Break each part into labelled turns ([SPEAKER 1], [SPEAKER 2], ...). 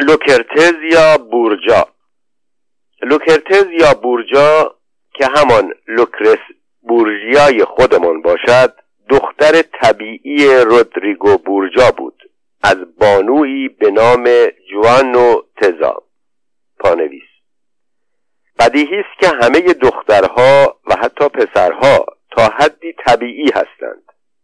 [SPEAKER 1] لوکرتزیا بورجا؟ لوکرتزیا بورجا که همان لوکرس بورژیای خودمان باشد دختر طبیعی رودریگو بورجا بود از بانویی به نام جوانو تزا. پانویس. بدیهی است که همه دخترها و حتی پسرها تا حدی طبیعی هستند.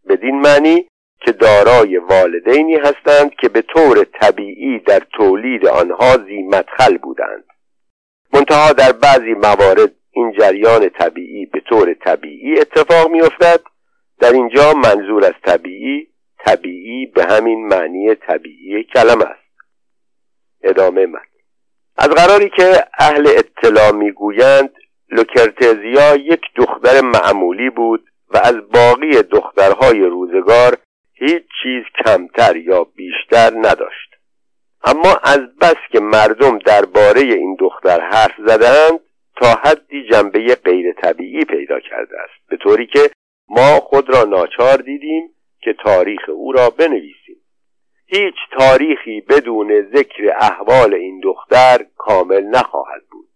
[SPEAKER 1] بدین معنی که دارای والدینی هستند که به طور طبیعی در تولید آنها زیمتخل بودند. منتها در بعضی موارد این جریان طبیعی به طور طبیعی اتفاق میافتد. در اینجا منظور از طبیعی طبیعی به همین معنی طبیعی کلمه است. ادامه من از قراری که اهل اطلاع می‌گویند لوکرتزیا یک دختر معمولی بود و از باقی دخترهای روزگار هیچ چیز کمتر یا بیشتر نداشت. اما از بس که مردم درباره این دختر حرف زدند تا حدی جنبه غیر طبیعی پیدا کرده است. به طوری که ما خود را ناچار دیدیم که تاریخ او را بنویسیم. هیچ تاریخی بدون ذکر احوال این دختر کامل نخواهد بود.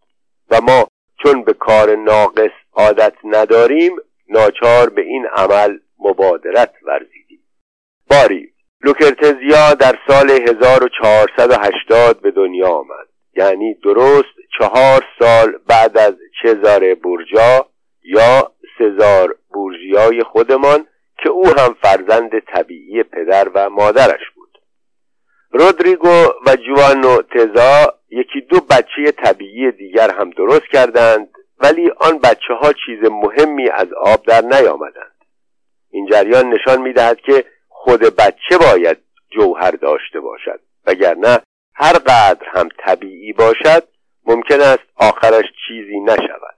[SPEAKER 1] و ما چون به کار ناقص عادت نداریم ناچار به این عمل مبادرت ورزیدیم. باری. لوکرتزیا در سال 1480 به دنیا آمد. یعنی درست چهار سال بعد از چزار بورجا یا سزار بورژیای خودمان که او هم فرزند طبیعی پدر و مادرش بود. رودریگو و جوانو تزا یکی دو بچه طبیعی دیگر هم درست کردند ولی آن بچه ها چیز مهمی از آب در نیامدند. این جریان نشان می‌دهد که خود بچه باید جوهر داشته باشد وگرنه هر قدر هم طبیعی باشد ممکن است آخرش چیزی نشود.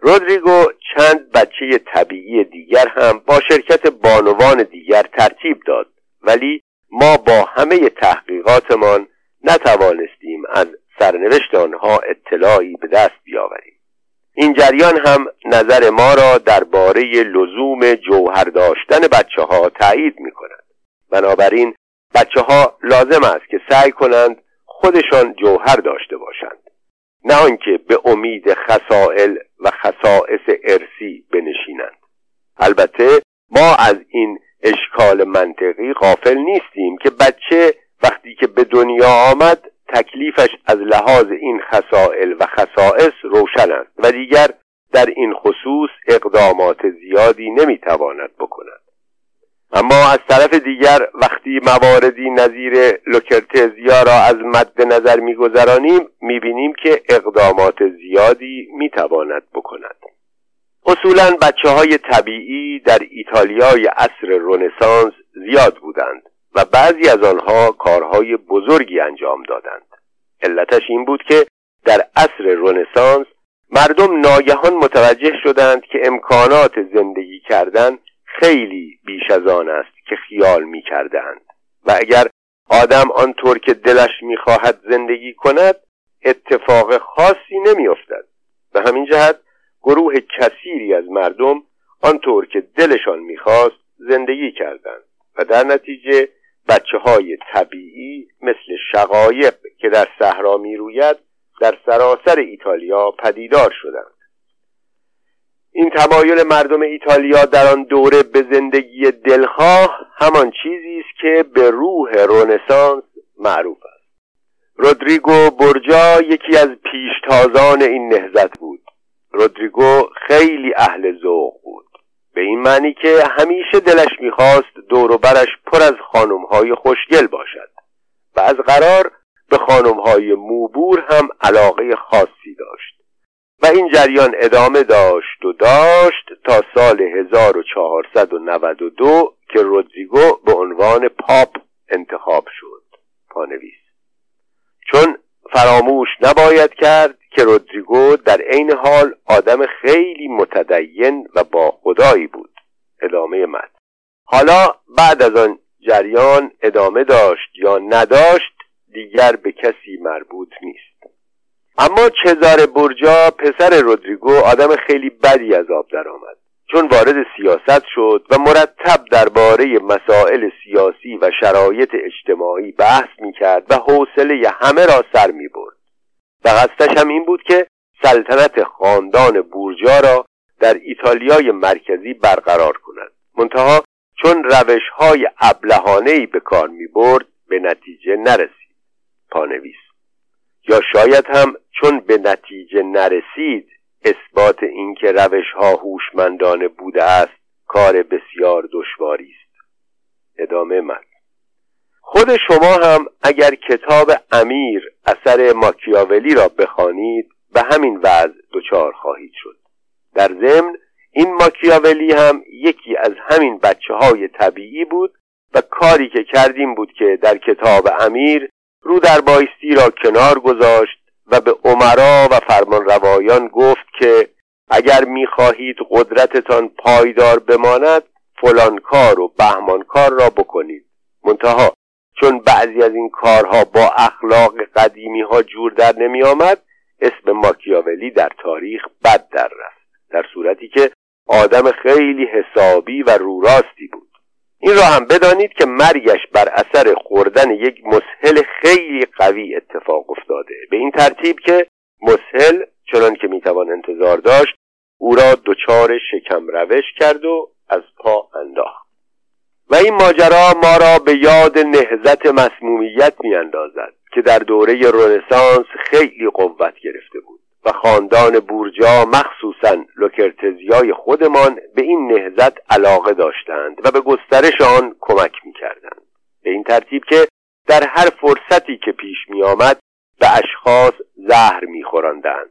[SPEAKER 1] رودریگو چند بچه طبیعی دیگر هم با شرکت بانوان دیگر ترتیب داد ولی ما با همه تحقیقاتمان نتوانستیم از سرنوشت آنها اطلاعی به دست بیاوریم. این جریان هم نظر ما را درباره لزوم جوهر داشتن بچه ها تایید می کند بنابراین بچه ها لازم است که سعی کنند خودشان جوهر داشته باشند. نه آنکه به امید خسائل و خصائص ارسی بنشینند. البته ما از این اشکال منطقی غافل نیستیم که بچه وقتی که به دنیا آمد تکلیفش از لحاظ این خسائل و خصائص روشن است و دیگر در این خصوص اقدامات زیادی نمی‌تواند بکند. اما از طرف دیگر وقتی مواردی نظیر لوکرتزیا را از مد نظر میگذرانیم می‌بینیم که اقدامات زیادی می‌تواند بکند. اصولا بچه های طبیعی در ایتالیای عصر رونسانس زیاد بودند. و بعضی از آنها کارهای بزرگی انجام دادند. علتش این بود که در عصر رونسانس مردم ناگهان متوجه شدند که امکانات زندگی کردن خیلی بیش از آن است که خیال می کردند و اگر آدم آنطور که دلش می‌خواهد زندگی کند اتفاق خاصی نمیافتد. به همین جهت گروه کثیری از مردم آنطور که دلشان می‌خواست زندگی کردند و در نتیجه بچه های طبیعی مثل شقایق که در صحرا می‌روید در سراسر ایتالیا پدیدار شدند. این تمایل مردم ایتالیا در آن دوره به زندگی دلخواه همان چیزی است که به روح رونسانس معروف است. رودریگو برجا یکی از پیشتازان این نهزت بود. رودریگو خیلی اهل ذوق بود. به این معنی که همیشه دلش می‌خواست دور و برش پر از خانمهای خوشگل باشد و از قرار به خانمهای موبور هم علاقه خاصی داشت و این جریان ادامه داشت و داشت تا سال 1492 که رودریگو به عنوان پاپ انتخاب شد پانویس. چون فراموش نباید کرد که رودریگو در عین حال آدم خیلی متدین و با خدایی بود. ادامه مد حالا بعد از آن جریان ادامه داشت یا نداشت دیگر به کسی مربوط نیست. اما چزار برجا پسر رودریگو آدم خیلی بدی از آب درآمد. چون وارد سیاست شد و مرتب درباره مسائل سیاسی و شرایط اجتماعی بحث می‌کرد و حوصله همه را سر می‌برد. و قصدش هم این بود که سلطنت خاندان بورجا را در ایتالیای مرکزی برقرار کند. منتها چون روش های ابلهانه به کار می برد به نتیجه نرسید. پانویس. یا شاید هم چون به نتیجه نرسید اثبات اینکه روش ها هوشمندانه بوده است کار بسیار دشواری است. ادامه من. خود شما هم اگر کتاب امیر اثر ماکیاولی را بخوانید به همین وضع دچار خواهید شد. در ضمن این ماکیاولی هم یکی از همین بچه های طبیعی بود و کاری که کردیم بود که در کتاب امیر رو در بایستی را کنار گذاشت و به عمرا و فرمانروایان گفت که اگر می‌خواهید قدرتتان پایدار بماند فلان کار و بهمان کار را بکنید. منتها چون بعضی از این کارها با اخلاق قدیمی ها جور در نمی آمد اسم ماکیاولی در تاریخ بد در رفت در صورتی که آدم خیلی حسابی و روراستی بود. این را هم بدانید که مرگش بر اثر خوردن یک مسهل خیلی قوی اتفاق افتاده. به این ترتیب که مسهل چنان که می‌توان انتظار داشت او را دچار شکم روش کرد و از پا انداخت. و این ماجرا ما را به یاد نهزت مسمومیت میاندازد که در دوره رنسانس خیلی قوت گرفته بود. و خاندان بورجا مخصوصا لوکرتزیای خودمان به این نهزت علاقه داشتند و به گسترش آن کمک می‌کردند. به این ترتیب که در هر فرصتی که پیش می آمد به اشخاص زهر میخوراندند.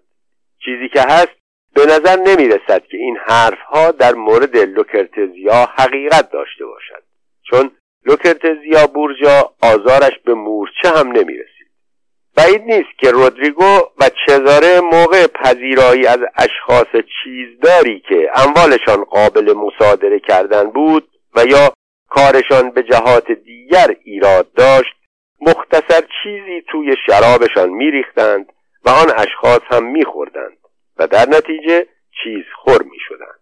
[SPEAKER 1] چیزی که هست به نظر نمی رسد که این حرفها در مورد لوکرتزیا حقیقت داشته باشد. چون لوکرتزیا بورجا آزارش به مورچه هم نمی رسد بعید نیست که رودریگو و چزاره موقع پذیرایی از اشخاص چیزداری که اموالشان قابل مصادره کردن بود و یا کارشان به جهات دیگر ایراد داشت مختصر چیزی توی شرابشان میریختند و آن اشخاص هم میخوردند و در نتیجه چیز خور می‌شدند.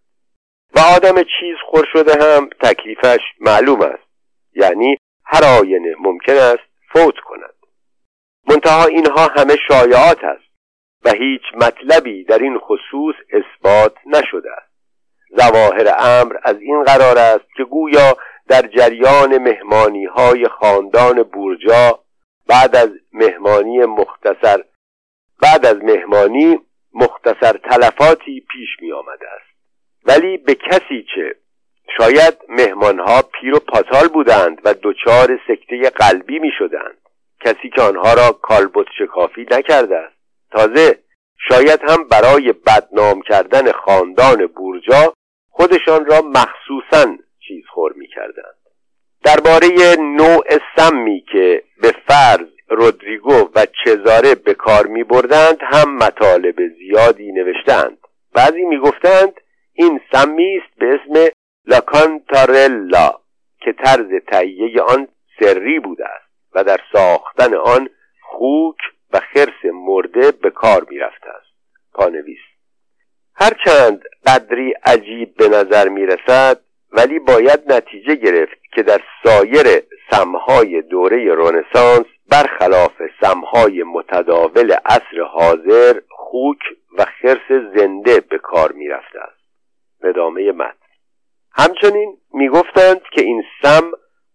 [SPEAKER 1] و آدم چیز خور شده هم تکلیفش معلوم است یعنی هر آینه ممکن است فوت کند. منتها اینها همه شایعات است و هیچ مطلبی در این خصوص اثبات نشده است. ظواهر امر از این قرار است که گویا در جریان مهمانی های خاندان بورجا بعد از مهمانی مختصر بعد از مهمانی مختصر تلفاتی پیش می آمده است. ولی به کسی چه شاید مهمانها پیر و پاتال بودند و دچار سکته قلبی می شدند کسی که آنها را کالبوت شکافی نکرده است. تازه شاید هم برای بدنام کردن خاندان بورجا خودشان را مخصوصا چیز خور می کردند درباره نوع سمی که به فرض رودریگو و چزاره به کار می بردند هم مطالب زیادی نوشتند. بعضی می گفتند این سمی است به اسم لاکانتارلا که طرز تهیه آن سری بوده است. و در ساختن آن خوک و خرس مرده به کار می است. پانویس. هرچند قدری عجیب به نظر می رسد ولی باید نتیجه گرفت که در سایر سمهای دوره رونسانس برخلاف سمهای متداول عصر حاضر خوک و خرس زنده به کار می است. ادامه متن. همچنین می گفتند که این سم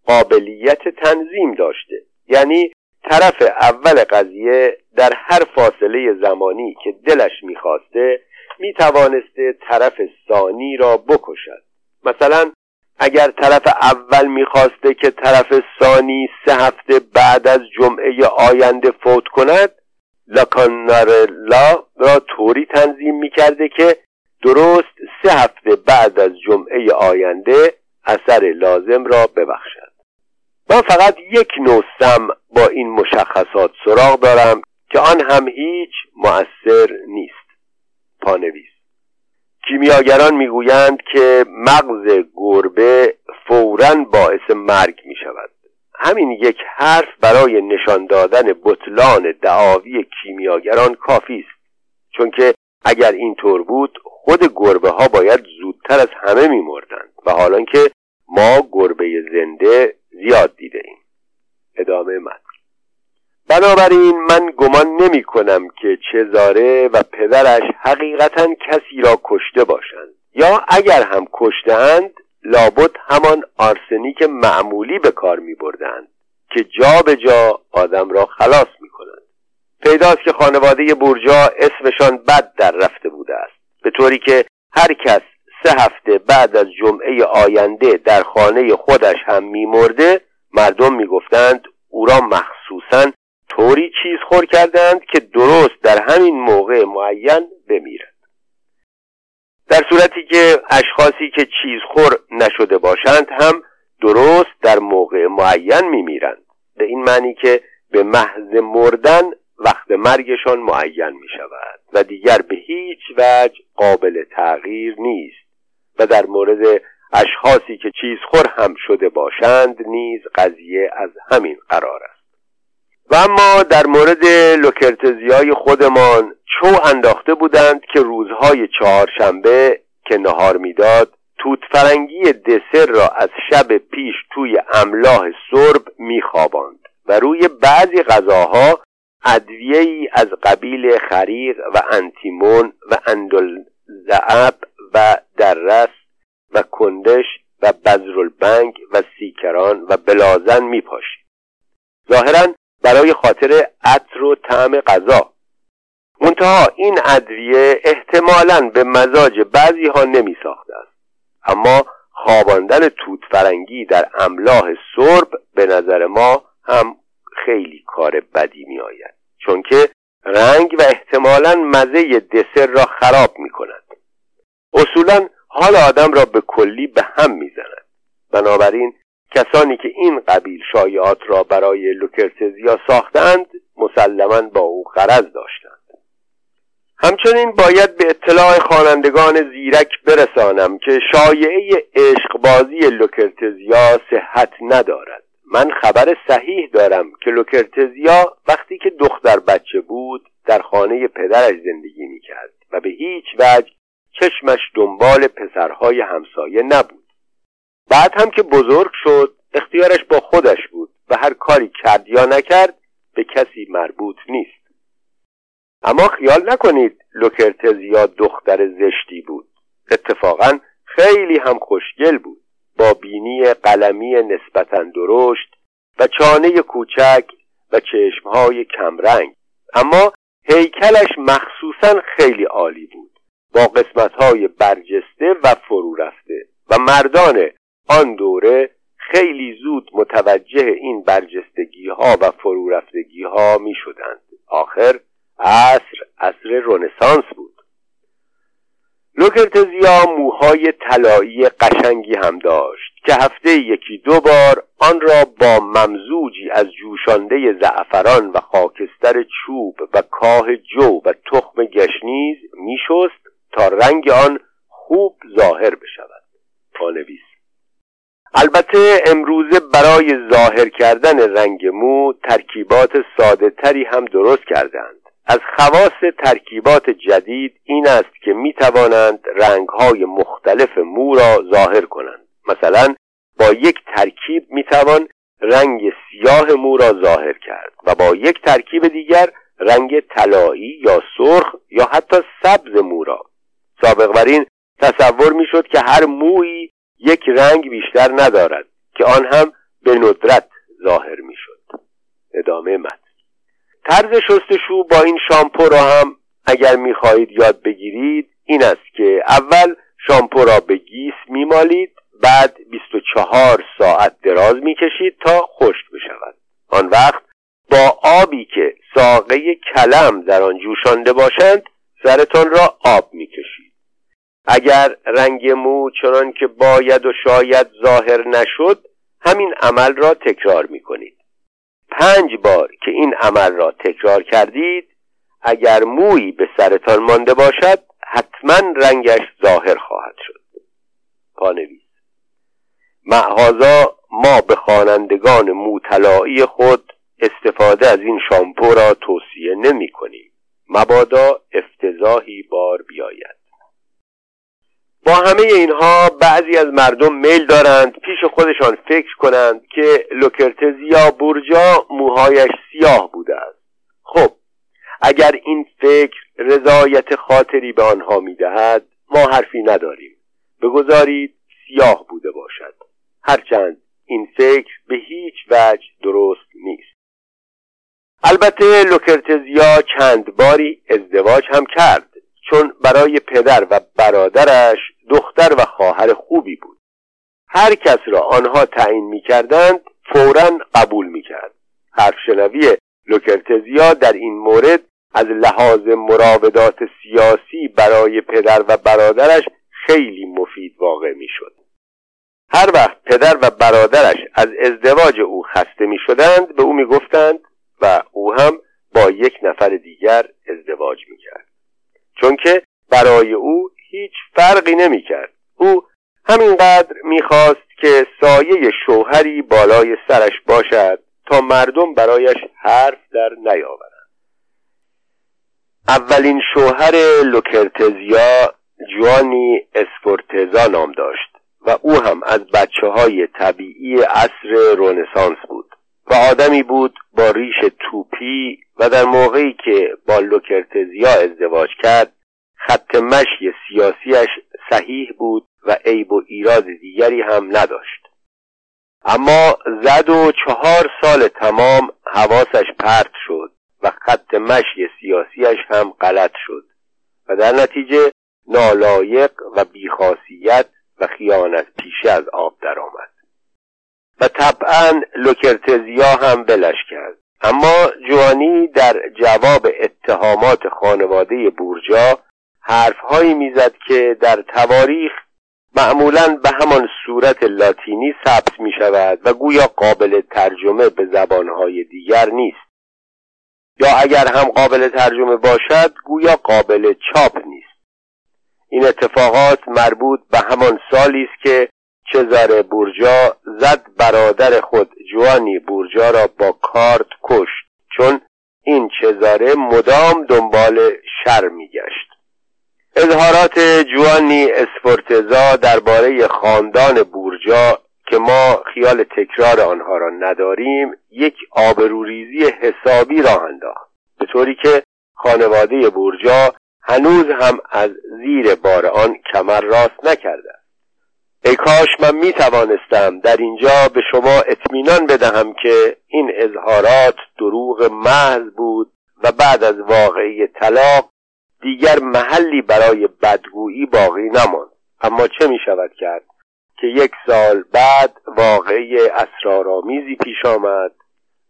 [SPEAKER 1] قابلیت تنظیم داشته. یعنی طرف اول قضیه در هر فاصله زمانی که دلش می‌خواسته می‌توانسته طرف ثانی را بکشد. مثلا اگر طرف اول می‌خواسته که طرف ثانی سه هفته بعد از جمعه آینده فوت کند لاکانارلا را طوری تنظیم می‌کرده که درست سه هفته بعد از جمعه آینده اثر لازم را ببخشد. من فقط یک نوع سم با این مشخصات سراغ دارم که آن هم هیچ مؤثر نیست. پانویس. کیمیاگران می‌گویند که مغز گربه فورا باعث مرگ می شود همین یک حرف برای نشان دادن بطلان دعاوی کیمیاگران کافی است. چون که اگر اینطور بود خود گربه ها باید زودتر از همه میمردند و حالا که ما گربه زنده زیاد دیده ایم ادامه من. بنابراین من گمان نمی کنم که چزاره و پدرش حقیقتا کسی را کشته باشند. یا اگر هم کشتهاند لابد همان آرسنیک معمولی به کار می بردند که جا به جا آدم را خلاص می کنند. پیداست که خانواده برجا اسمشان بد در رفته بوده است. به طوری که هر کس سه هفته بعد از جمعه آینده در خانه خودش هم میمرده مردم می‌گفتند او را مخصوصا طوری چیز خور کردند که درست در همین موقع معین بمیرد. در صورتی که اشخاصی که چیزخور نشده باشند هم درست در موقع معین میمیرند. به این معنی که به محض مردن وقت مرگشان معین می شود و دیگر به هیچ وجه قابل تغییر نیست. و در مورد اشخاصی که چیزخور هم شده باشند نیز قضیه از همین قرار است. و اما در مورد لوکرتزیای خودمان چو انداخته بودند که روزهای چهارشنبه که نهار می‌داد توت فرنگی دسر را از شب پیش توی املاح سرب میخواباند و روی بعضی غذاها ادویه ای از قبیل خریق و انتیمون و اندلزعب و دررس و کندش و بزرالبنگ و سیکران و بلازن میپاشید ظاهرا برای خاطر عطر و طعم غذا. منتها این ادویه احتمالا به مزاج بعضی ها نمی ساخته است. اما خواباندن توت فرنگی در املاح سرب به نظر ما هم خیلی کار بدی می آید چون که رنگ و احتمالا مزه دسر را خراب می کند اصولا حال آدم را به کلی به هم می زند بنابراین کسانی که این قبیل شایعات را برای لوکرتزیا ساختند مسلما با او غرض داشتند. همچنین باید به اطلاع خوانندگان زیرک برسانم که شایعه عشقبازی لوکرتزیا صحت ندارد. من خبر صحیح دارم که لوکرتزیا وقتی که دختر بچه بود در خانه پدرش زندگی می‌کرد و به هیچ وجه چشمش دنبال پسرهای همسایه نبود. بعد هم که بزرگ شد اختیارش با خودش بود و هر کاری کرد یا نکرد به کسی مربوط نیست. اما خیال نکنید لوکرتزیا دختر زشتی بود. اتفاقا خیلی هم خوشگل بود. با بینی قلمی نسبتا درشت و چانه کوچک و چشمهای کمرنگ. اما هیکلش مخصوصا خیلی عالی بود. با قسمتهای برجسته و فرو رفته و مردان آن دوره خیلی زود متوجه این برجستگی ها و فرو رفتگی ها می شدند آخر عصر عصر رونسانس بود. لوکرتزیا موهای طلایی قشنگی هم داشت که هفته یکی دو بار آن را با ممزوجی از جوشانده زعفران و خاکستر چوب و کاه جو و تخم گشنیز میشست تا رنگ آن خوب ظاهر بشود. پانویس البته امروزه برای ظاهر کردن رنگ مو ترکیبات ساده تری هم درست کردند. از خواص ترکیبات جدید این است که می توانند رنگهای مختلف مو را ظاهر کنند. مثلا با یک ترکیب می توان رنگ سیاه مو را ظاهر کرد و با یک ترکیب دیگر رنگ طلایی یا سرخ یا حتی سبز مو را. سابق بر این تصور می‌شد که هر مویی یک رنگ بیشتر ندارد که آن هم به ندرت ظاهر می‌شد. ادامه مد طرز شستشو با این شامپو را هم اگر می‌خواهید یاد بگیرید این است که اول شامپو را به گیس میمالید بعد 24 ساعت دراز می‌کشید تا خشک بشود. آن وقت با آبی که ساقه کلم در آن جوشانده باشند سرتان را آب می‌کشید. اگر رنگ مو چنان که باید و شاید ظاهر نشد همین عمل را تکرار می‌کنید. پنج بار که این عمل را تکرار کردید اگر مویی به سرتان مانده باشد حتما رنگش ظاهر خواهد شد. پانویس معهازا ما به خوانندگان موطلایی خود استفاده از این شامپو را توصیه نمی کنیم. مبادا افتضاحی بار بیاید. با همه اینها بعضی از مردم میل دارند پیش خودشان فکر کنند که لوکرتزیا بورجا موهایش سیاه بوده است. خب اگر این فکر رضایت خاطری به آنها می‌دهد ما حرفی نداریم. بگذارید سیاه بوده باشد. هرچند این فکر به هیچ وجه درست نیست. البته لوکرتزیا چند باری ازدواج هم کرد چون برای پدر و برادرش دختر و خواهر خوبی بود هر کس را آنها تعیین می کردند فورا قبول می کرد حرف شنوی لوکرتزیا در این مورد از لحاظ مراودات سیاسی برای پدر و برادرش خیلی مفید واقع می شد. هر وقت پدر و برادرش از ازدواج او خسته می شدند به او می گفتند و او هم با یک نفر دیگر ازدواج می کرد. چون که برای او هیچ فرقی نمی کرد. او همینقدر می‌خواست که سایه شوهری بالای سرش باشد تا مردم برایش حرف در نیاورند اولین شوهر لوکرتزیا جوانی اسپورتزا نام داشت و او هم از بچه های طبیعی عصر رونسانس بود و آدمی بود با ریش توپی و در موقعی که با لوکرتزیا ازدواج کرد خط مشی سیاسیش صحیح بود و عیب و ایراد دیگری هم نداشت. اما زد و چهار سال تمام حواسش پرت شد و خط مشی سیاسیش هم غلط شد و در نتیجه نالایق و بیخاصیت و خیانت پیشه از آب درآمد. و طبعا لوکرتزیا هم بلش کرد. اما جوانی در جواب اتهامات خانواده بورجا حرفهایی می‌زد که در تواریخ معمولا به همان صورت لاتینی ثبت می شود و گویا قابل ترجمه به زبانهای دیگر نیست. یا اگر هم قابل ترجمه باشد گویا قابل چاپ نیست. این اتفاقات مربوط به همان سالی است که چزار بورجا زد برادر خود جوانی بورجا را با کارت کشت چون این چزاره مدام دنبال شر میگشت. اظهارات جوانی اسفورتزا درباره خاندان بورجا که ما خیال تکرار آنها را نداریم یک آبروریزی حسابی راه انداخت. به طوری که خانواده بورجا هنوز هم از زیر بار آن کمر راست نکرده ای کاش من می توانستم در اینجا به شما اطمینان بدهم که این اظهارات دروغ محض بود و بعد از واقعی طلاق دیگر محلی برای بدگویی باقی نماند. اما چه می شود کرد که یک سال بعد واقعی اسرارآمیزی پیش آمد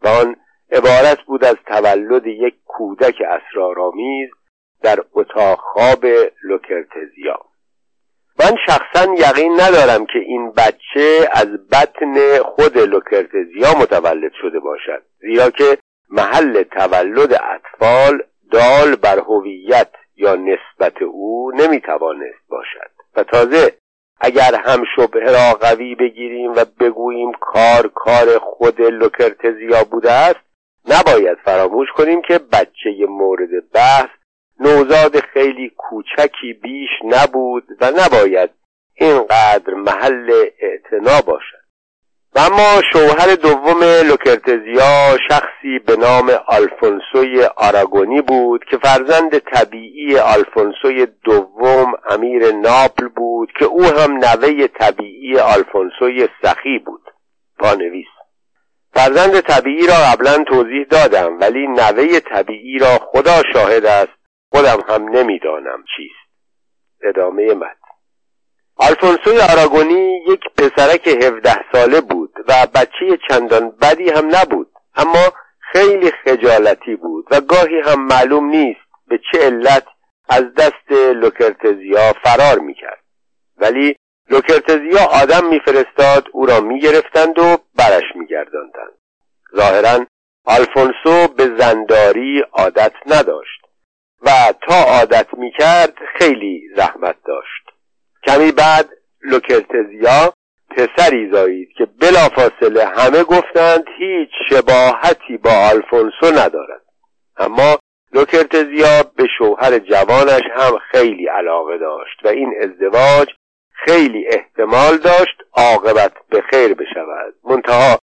[SPEAKER 1] و آن عبارت بود از تولد یک کودک اسرارآمیز در اتاق خواب لوکرتزیا. من شخصا یقین ندارم که این بچه از بطن خود لوکرتزیا متولد شده باشد زیرا که محل تولد اطفال دال بر هویت یا نسبت او نمی‌توانست باشد. و تازه اگر هم شبه را قوی بگیریم و بگوییم کار کار خود لوکرتزیا بوده است نباید فراموش کنیم که بچه مورد بحث نوزاد خیلی کوچکی بیش نبود و نباید اینقدر محل اعتنا باشد. و اما شوهر دوم لوکرتزیا شخصی به نام آلفونسوی آراگونی بود که فرزند طبیعی آلفونسوی دوم امیر ناپل بود که او هم نوه طبیعی آلفونسوی سخی بود. پانویس فرزند طبیعی را قبلا توضیح دادم ولی نوه طبیعی را خدا شاهد است. خودم هم نمی‌دانم چیست. ادامه مد آلفونسوی آراگونی یک پسرک هفده ساله بود و بچه چندان بدی هم نبود اما خیلی خجالتی بود و گاهی هم معلوم نیست به چه علت از دست لوکرتزیا فرار می‌کرد. ولی لوکرتزیا آدم میفرستاد او را می‌گرفتند و برش میگرداندند. ظاهرا آلفونسو به زنداری عادت نداشت و تا عادت می‌کرد خیلی زحمت داشت. کمی بعد لوکرتزیا پسری زایید که بلافاصله همه گفتند هیچ شباهتی با آلفونسو ندارد. اما لوکرتزیا به شوهر جوانش هم خیلی علاقه داشت و این ازدواج خیلی احتمال داشت عاقبت به خیر بشود. منتها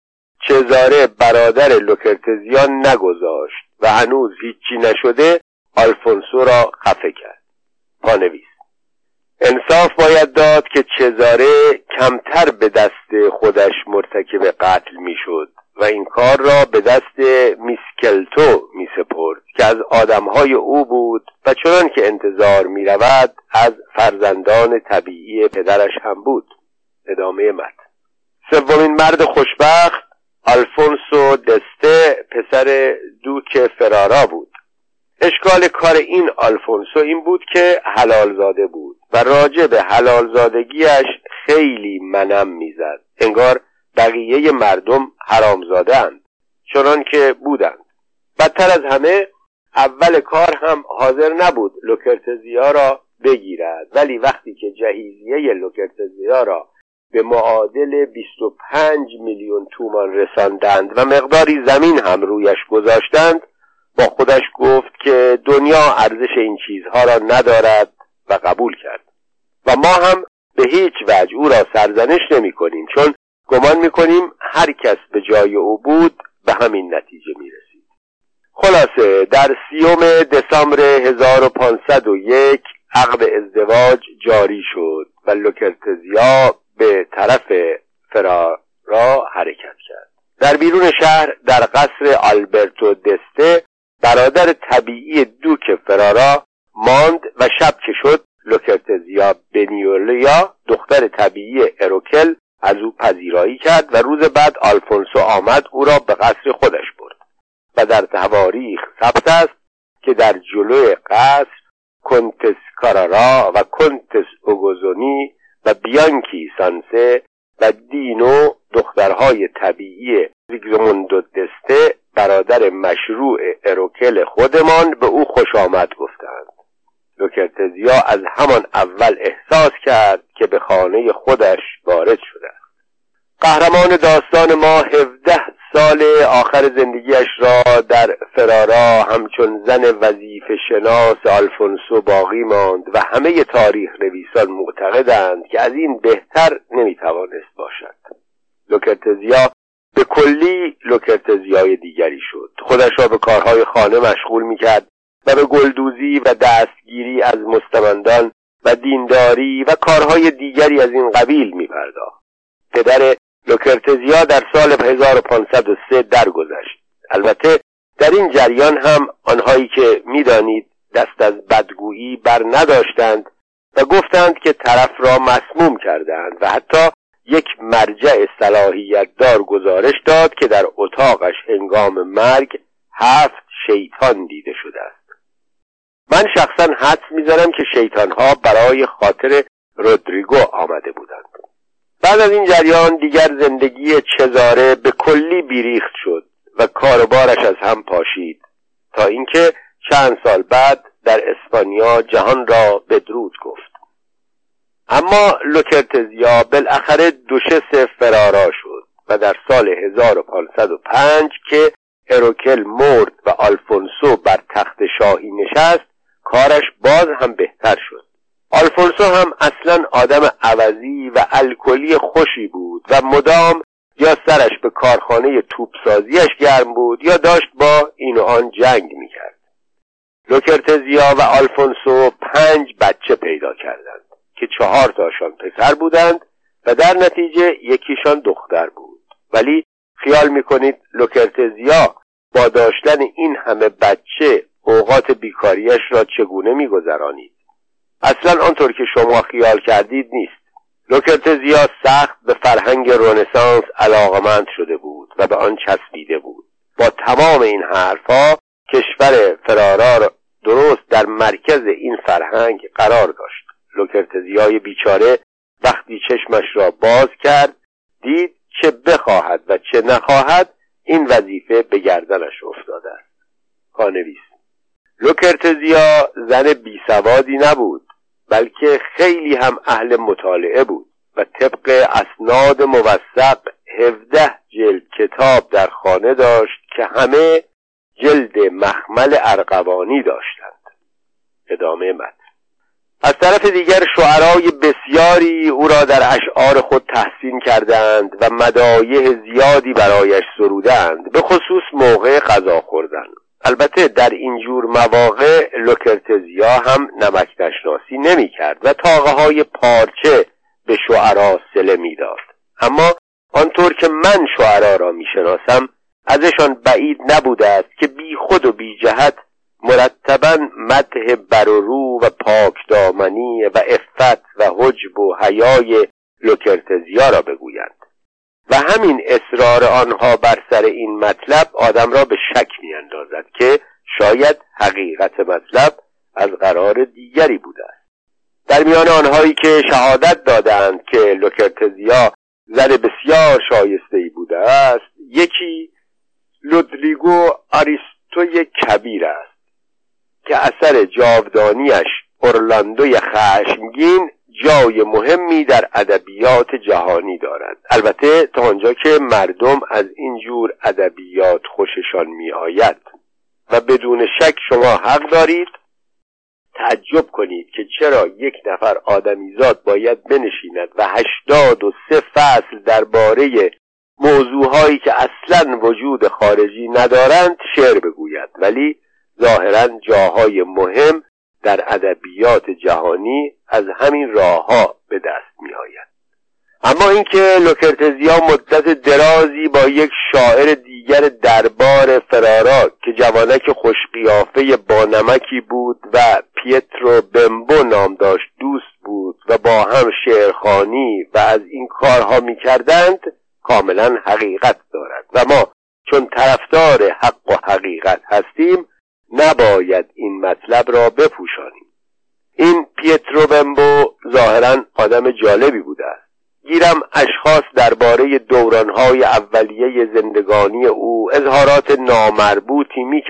[SPEAKER 1] چزاره برادر لوکرتزیا نگذاشت و هنوز هیچی نشده آلفونسو را خفه کرد. پانویس انصاف باید داد که چزاره کمتر به دست خودش مرتکب قتل می‌شد و این کار را به دست میسکلتو می سپرد که از آدمهای او بود و چنان که انتظار می رود از فرزندان طبیعی پدرش هم بود. ادامه مد سومین مرد خوشبخت آلفونسو دسته پسر دوک فرارا بود. اشکال کار این آلفونسو این بود که حلال زاده بود و راجع به حلال زادگیش خیلی منم می‌زد. انگار بقیه مردم حرامزادهاند چنان که بودند. بدتر از همه اول کار هم حاضر نبود لوکرتزیا را بگیرد. ولی وقتی که جهیزیه لوکرتزیا را به معادل 25 میلیون تومان رساندند و مقداری زمین هم رویش گذاشتند با خودش گفت که دنیا ارزش این چیزها را ندارد و قبول کرد. و ما هم به هیچ وجه او را سرزنش نمی کنیم چون گمان می کنیم هر کس به جای او بود به همین نتیجه می رسید. خلاصه در سیوم دسامبر 1501 عقد ازدواج جاری شد و لوکرتزیا به طرف فرارا حرکت کرد. در بیرون شهر در قصر آلبرتو دسته برادر طبیعی دوک فرارا ماند و شب که شد؟ لوکرتزیا بنیولیا دختر طبیعی اروکل از او پذیرایی کرد و روز بعد آلفونسو آمد او را به قصر خودش برد و در تواریخ ثبت است که در جلوی قصر کنتس کارارا و کنتس اوگوزونی و بیانکی سانسه و دینو دخترهای طبیعی زیگزموندو دسته برادر مشروع اروکل خودمان به او خوش آمد گفتند. لوکرتزیا از همان اول احساس کرد که به خانه خودش وارد شده قهرمان داستان ما هفده سال آخر زندگیش را در فرارا همچون زن وظیف شناس آلفونسو باقی ماند و همه تاریخ نویسان معتقدند که از این بهتر نمی‌توانست باشد. لوکرتزیا به کلی لوکرتزیای دیگری شد. خودش را به کارهای خانه مشغول می‌کرد و به گلدوزی و دستگیری از مستمندان و دینداری و کارهای دیگری از این قبیل میپرداخت. پدر لوکرتزیا در سال 1503 درگذشت. البته در این جریان هم آنهایی که می‌دانید دست از بدگویی بر نداشتند و گفتند که طرف را مسموم کردند و حتی یک مرجع صلاحیت دار گزارش داد که در اتاقش هنگام مرگ هفت شیطان دیده شده است. من شخصا حدس می‌زنم که شیطانها برای خاطر رودریگو آمده بودند. بعد از این جریان دیگر زندگی چزاره به کلی بیریخت شد و کاربارش از هم پاشید تا اینکه چند سال بعد در اسپانیا جهان را بدرود گفت. اما لوکرتزیا بالاخره دوشس فرارا شد و در سال 1505 که اروکل مرد و آلفونسو بر تخت شاهی نشست کارش باز هم بهتر شد. آلفونسو هم اصلا آدم عوضی و الکلی خوشی بود و مدام یا سرش به کارخانه توپسازیش گرم بود یا داشت با این و آن جنگ می‌کرد. لوکرتزیا و آلفونسو پنج بچه پیدا کردند که چهار تاشان پسر بودند و در نتیجه یکیشان دختر بود. ولی خیال می‌کنید لوکرتزیا با داشتن این همه بچه اوقات بیکاریش را چگونه میگذرانید؟ اصلا آنطور که شما خیال کردید نیست. لوکرتزیا سخت به فرهنگ رونسانس علاقمند شده بود و به آن چسبیده بود. با تمام این حرفها کشور فرارا درست در مرکز این فرهنگ قرار داشت. لوکرتزیای بیچاره وقتی چشمش را باز کرد دید چه بخواهد و چه نخواهد این وظیفه به گردنش افتاده است. پانویس لوکرتزیا زن بیسوادی نبود. بلکه خیلی هم اهل مطالعه بود و طبق اسناد موثق هفده جلد کتاب در خانه داشت که همه جلد مخمل ارقوانی داشتند. ادامه متن. از طرف دیگر شعرای بسیاری او را در اشعار خود تحسین کردند و مدایه زیادی برایش سرودند به خصوص موقع غذا خوردن. البته در این جور مواقع لوکرتزیا هم نمک نشناسی نمی کرد و تاقه های پارچه به شعرا سله می‌داد. اما آنطور که من شعرا را می‌شناسم ازشان بعید نبوده است که بی خود و بی جهت مرتبا مده بر و رو و پاک دامنی و افت و حجب و حیای لوکرتزیا را بگویند. و همین اصرار آنها بر سر این مطلب آدم را به شک میاندازد که شاید حقیقت مطلب از قرار دیگری بوده است. در میان آنهایی که شهادت دادند که لوکرتزیا زن بسیار شایسته ای بوده است یکی لودلیگو آریستوی کبیر است که اثر جاودانیش اورلاندوی خشمگین جای مهمی در ادبیات جهانی دارد البته تا آنجا که مردم از این جور ادبیات خوششان می آید و بدون شک شما حق دارید تعجب کنید که چرا یک نفر آدمیزاد باید بنشیند و هشتاد و سه فصل درباره موضوعهایی که اصلا وجود خارجی ندارند شعر بگوید. ولی ظاهرا جاهای مهم در ادبیات جهانی از همین راهها به دست می آید. اما اینکه لوکرتزیا مدت درازی با یک شاعر دیگر دربار فرارا که جوانک خوشقیافه با نمکی بود و پیترو بمبو نام داشت دوست بود و با هم شعرخانی و از این کارها می کردند کاملا حقیقت دارد و ما چون طرفدار حق و حقیقت هستیم نباید این مطلب را بپوشانیم. این پیترو بمبو ظاهرا آدم جالبی بوده است. گیرم اشخاص درباره دورانهای اولیه زندگانی او اظهارات نامربوطی می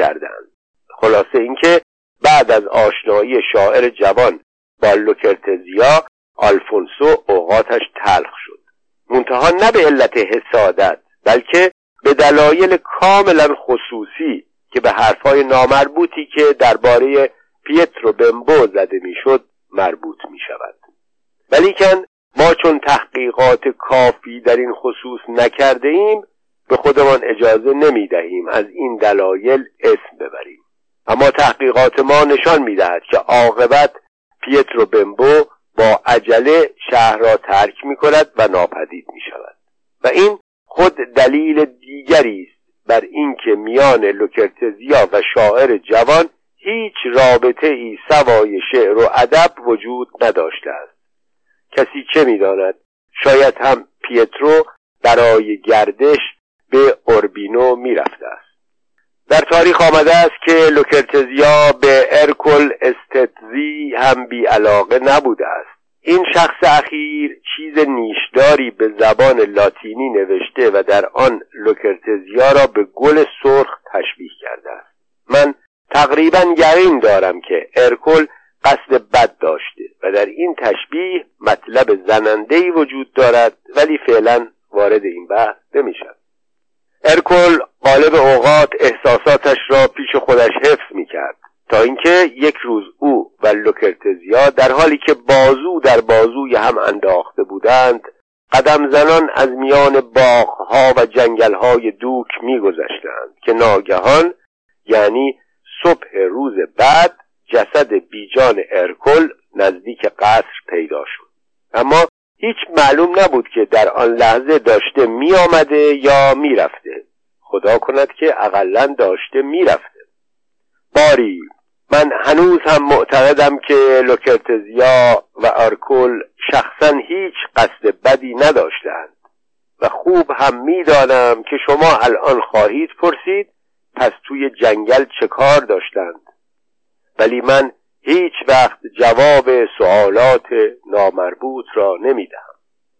[SPEAKER 1] خلاصه اینکه بعد از آشنایی شاعر جوان با لوکرتزیا آلفونسو اوقاتش تلخ شد. منتها نه به علت حسادت بلکه به دلایل کاملا خصوصی که به حرفهای نامربوطی که درباره پیترو بمبو زده می‌شد مربوط می شود ولیکن ما چون تحقیقات کافی در این خصوص نکرده ایم به خودمان اجازه نمی دهیم از این دلایل اسم ببریم. اما تحقیقات ما نشان می دهد که عاقبت پیترو بمبو با عجله شهر را ترک می کند و ناپدید می شود و این خود دلیل دیگری است بر اینکه میان لوکرتزیا و شاعر جوان هیچ رابطه ای سوای شعر و ادب وجود نداشته است. کسی چه می‌داند؟ شاید هم پیترو برای گردش به اوربینو می‌رفته است. در تاریخ آمده است که لوکرتزیا به ارکل استتزی هم بی علاقه نبوده است. این شخص اخیر چیز نیشداری به زبان لاتینی نوشته و در آن لوکرتزیا را به گل سرخ تشبیه کرده است. من تقریبا یقین دارم که ارکل قصد بد داشته و در این تشبیه مطلب زنندهی وجود دارد ولی فعلا وارد این بحث نمی‌شد ارکل غالب اوقات احساساتش را پیش خودش حفظ می‌کرد. تا اینکه یک روز او و لوکرتزیا در حالی که بازو در بازوی هم انداخته بودند قدم زنان از میان باغها و جنگلهای دوک میگذشتند که ناگهان یعنی صبح روز بعد جسد بیجان ارکل نزدیک قصر پیدا شد. اما هیچ معلوم نبود که در آن لحظه داشته میآمده یا می‌رفته. خدا کند که اقلا داشته می‌رفته. باری من هنوز هم معتقدم که لوکرتزیا و آرکول شخصا هیچ قصد بدی نداشتند و خوب هم می‌دانم که شما الان خواهید پرسید پس توی جنگل چه کار داشتند؟ ولی من هیچ وقت جواب سوالات نامربوط را نمیدم.